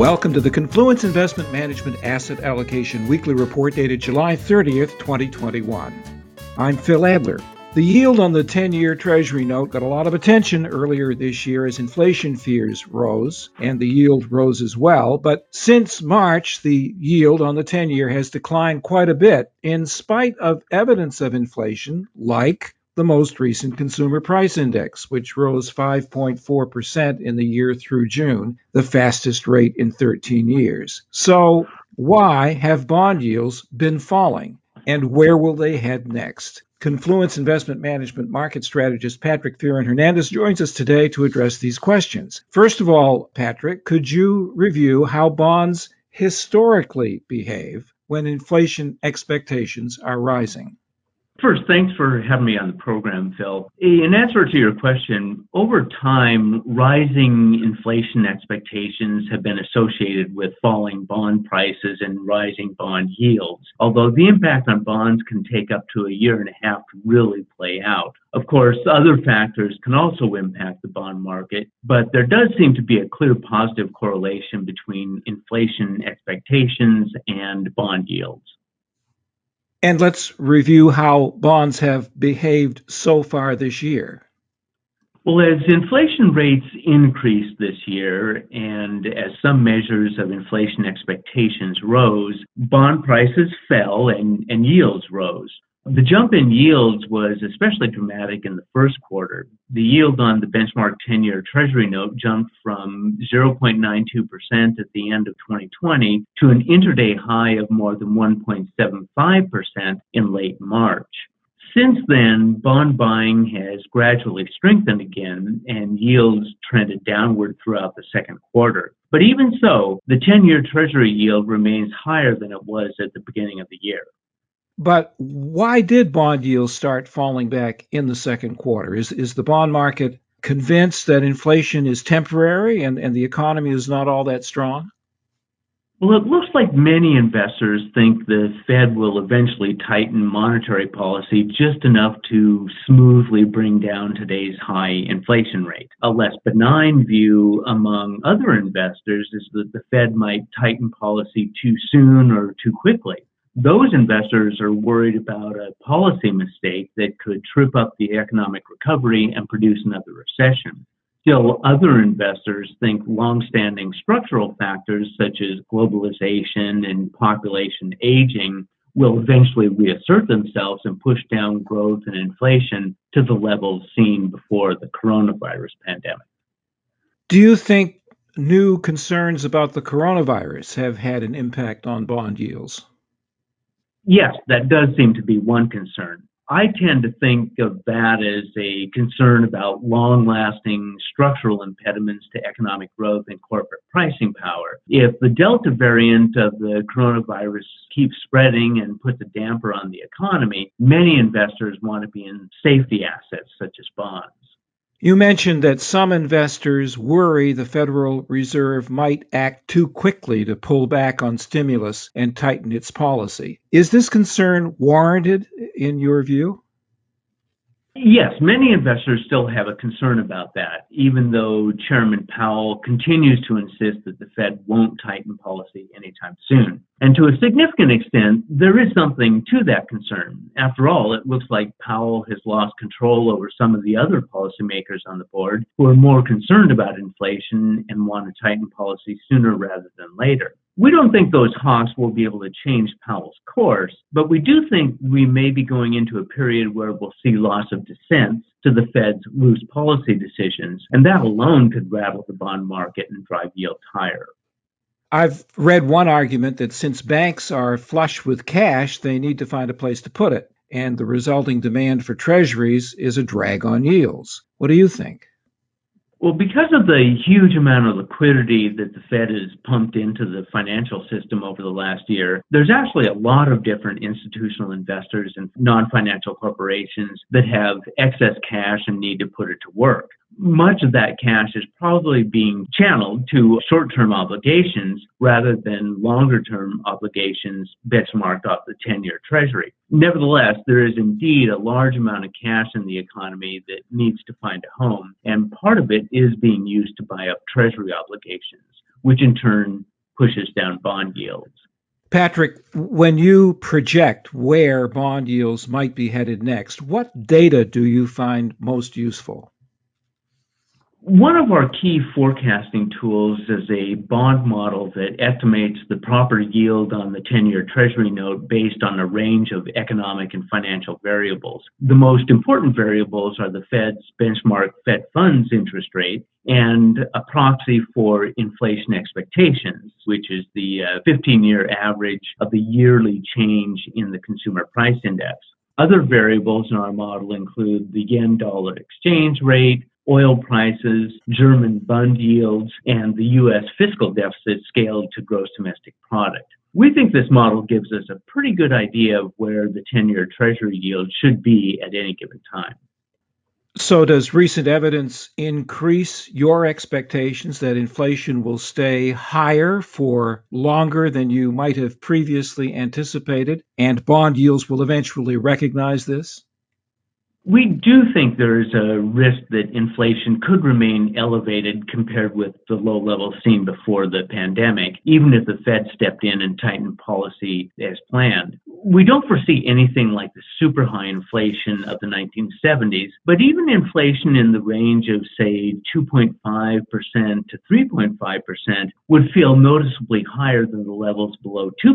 Welcome to the Confluence Investment Management Asset Allocation Weekly Report dated July 30th, 2021. I'm Phil Adler. The yield on the 10 year Treasury note got a lot of attention earlier this year as inflation fears rose, and the yield rose as well. But since March, the yield on the 10 year has declined quite a bit, in spite of evidence of inflation, like the most recent Consumer Price Index, which rose 5.4% in the year through June, the fastest rate in 13 years. So, why have bond yields been falling? And where will they head next? Confluence Investment Management market strategist Patrick Fearon Hernandez joins us today to address these questions. First of all, Patrick, could you review how bonds historically behave when inflation expectations are rising? First, thanks for having me on the program, Phil. In answer to your question, over time, rising inflation expectations have been associated with falling bond prices and rising bond yields, although the impact on bonds can take up to a year and a half to really play out. Of course, other factors can also impact the bond market, but there does seem to be a clear positive correlation between inflation expectations and bond yields. And let's review how bonds have behaved so far this year. Well, as inflation rates increased this year and as some measures of inflation expectations rose, bond prices fell and, and yields rose. The jump in yields was especially dramatic in the first quarter. The yield on the benchmark 10 year Treasury note jumped from 0.92% at the end of 2020 to an intraday high of more than 1.75% in late March. Since then, bond buying has gradually strengthened again and yields trended downward throughout the second quarter. But even so, the 10 year Treasury yield remains higher than it was at the beginning of the year. But why did bond yields start falling back in the second quarter? Is, is the bond market convinced that inflation is temporary and, and the economy is not all that strong? Well, it looks like many investors think the Fed will eventually tighten monetary policy just enough to smoothly bring down today's high inflation rate. A less benign view among other investors is that the Fed might tighten policy too soon or too quickly. Those investors are worried about a policy mistake that could trip up the economic recovery and produce another recession. Still, other investors think long-standing structural factors such as globalization and population aging will eventually reassert themselves and push down growth and inflation to the levels seen before the coronavirus pandemic. Do you think new concerns about the coronavirus have had an impact on bond yields? Yes, that does seem to be one concern. I tend to think of that as a concern about long lasting structural impediments to economic growth and corporate pricing power. If the Delta variant of the coronavirus keeps spreading and puts a damper on the economy, many investors want to be in safety assets such as bonds. You mentioned that some investors worry the Federal Reserve might act too quickly to pull back on stimulus and tighten its policy. Is this concern warranted in your view? Yes, many investors still have a concern about that, even though Chairman Powell continues to insist that the Fed won't tighten policy anytime soon. And to a significant extent, there is something to that concern. After all, it looks like Powell has lost control over some of the other policymakers on the board who are more concerned about inflation and want to tighten policy sooner rather than later. We don't think those hawks will be able to change Powell's course, but we do think we may be going into a period where we'll see loss of dissent to the Fed's loose policy decisions, and that alone could rattle the bond market and drive yields higher. I've read one argument that since banks are flush with cash, they need to find a place to put it, and the resulting demand for treasuries is a drag on yields. What do you think? Well, because of the huge amount of liquidity that the Fed has pumped into the financial system over the last year, there's actually a lot of different institutional investors and non financial corporations that have excess cash and need to put it to work much of that cash is probably being channeled to short term obligations rather than longer term obligations benchmarked off the 10 year treasury. Nevertheless, there is indeed a large amount of cash in the economy that needs to find a home, and part of it is being used to buy up treasury obligations, which in turn pushes down bond yields. Patrick, when you project where bond yields might be headed next, what data do you find most useful? One of our key forecasting tools is a bond model that estimates the proper yield on the 10 year Treasury note based on a range of economic and financial variables. The most important variables are the Fed's benchmark Fed funds interest rate and a proxy for inflation expectations, which is the 15 uh, year average of the yearly change in the consumer price index. Other variables in our model include the yen dollar exchange rate, oil prices, German bond yields, and the U.S. fiscal deficit scaled to gross domestic product. We think this model gives us a pretty good idea of where the 10 year Treasury yield should be at any given time. So, does recent evidence increase your expectations that inflation will stay higher for longer than you might have previously anticipated, and bond yields will eventually recognize this? We do think there is a risk that inflation could remain elevated compared with the low levels seen before the pandemic, even if the Fed stepped in and tightened policy as planned. We don't foresee anything like the super high inflation of the 1970s, but even inflation in the range of, say, 2.5% to 3.5% would feel noticeably higher than the levels below 2%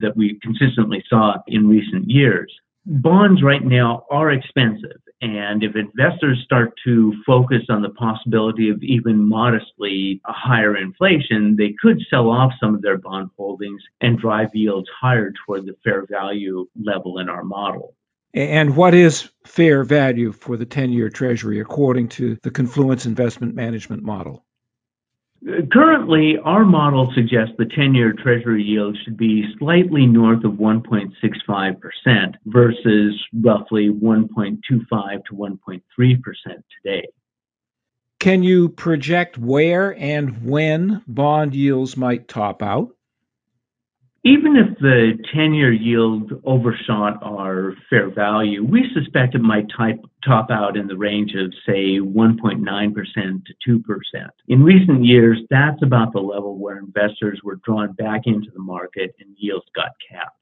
that we consistently saw in recent years bonds right now are expensive. And if investors start to focus on the possibility of even modestly a higher inflation, they could sell off some of their bond holdings and drive yields higher toward the fair value level in our model. And what is fair value for the 10 year Treasury according to the Confluence Investment Management model? Currently, our model suggests the 10 year Treasury yield should be slightly north of 1.65% versus roughly 1.25 to 1.3% today. Can you project where and when bond yields might top out? Even if the 10 year yield overshot our fair value, we suspect it might type, top out in the range of, say, 1.9% to 2%. In recent years, that's about the level where investors were drawn back into the market and yields got capped.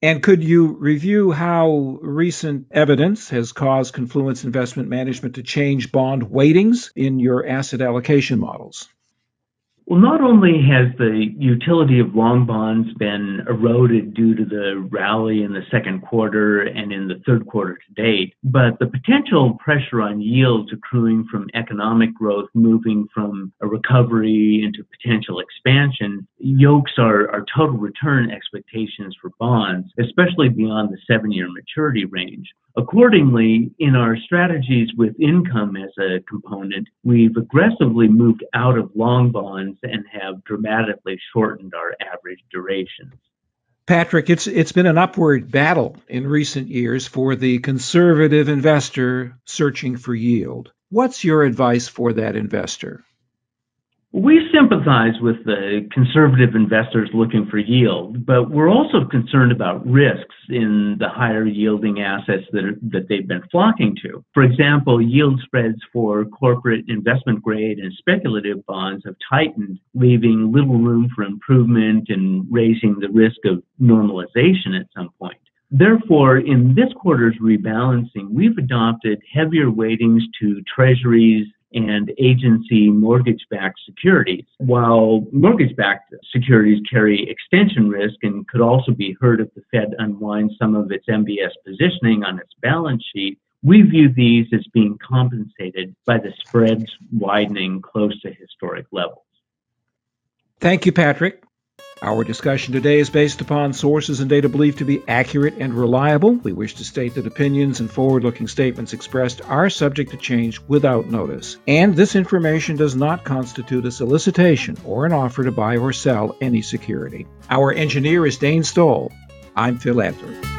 And could you review how recent evidence has caused Confluence Investment Management to change bond weightings in your asset allocation models? Well, not only has the utility of long bonds been eroded due to the rally in the second quarter and in the third quarter to date, but the potential pressure on yields accruing from economic growth moving from a recovery into potential expansion yokes our total return expectations for bonds, especially beyond the seven year maturity range. Accordingly, in our strategies with income as a component, we've aggressively moved out of long bonds and have dramatically shortened our average durations. Patrick, it's it's been an upward battle in recent years for the conservative investor searching for yield. What's your advice for that investor? We sympathize with the conservative investors looking for yield, but we're also concerned about risks in the higher yielding assets that, are, that they've been flocking to. For example, yield spreads for corporate investment grade and speculative bonds have tightened, leaving little room for improvement and raising the risk of normalization at some point. Therefore, in this quarter's rebalancing, we've adopted heavier weightings to treasuries and agency mortgage backed securities. While mortgage backed securities carry extension risk and could also be hurt if the Fed unwinds some of its MBS positioning on its balance sheet, we view these as being compensated by the spreads widening close to historic levels. Thank you, Patrick. Our discussion today is based upon sources and data believed to be accurate and reliable. We wish to state that opinions and forward looking statements expressed are subject to change without notice. And this information does not constitute a solicitation or an offer to buy or sell any security. Our engineer is Dane Stoll. I'm Phil Adler.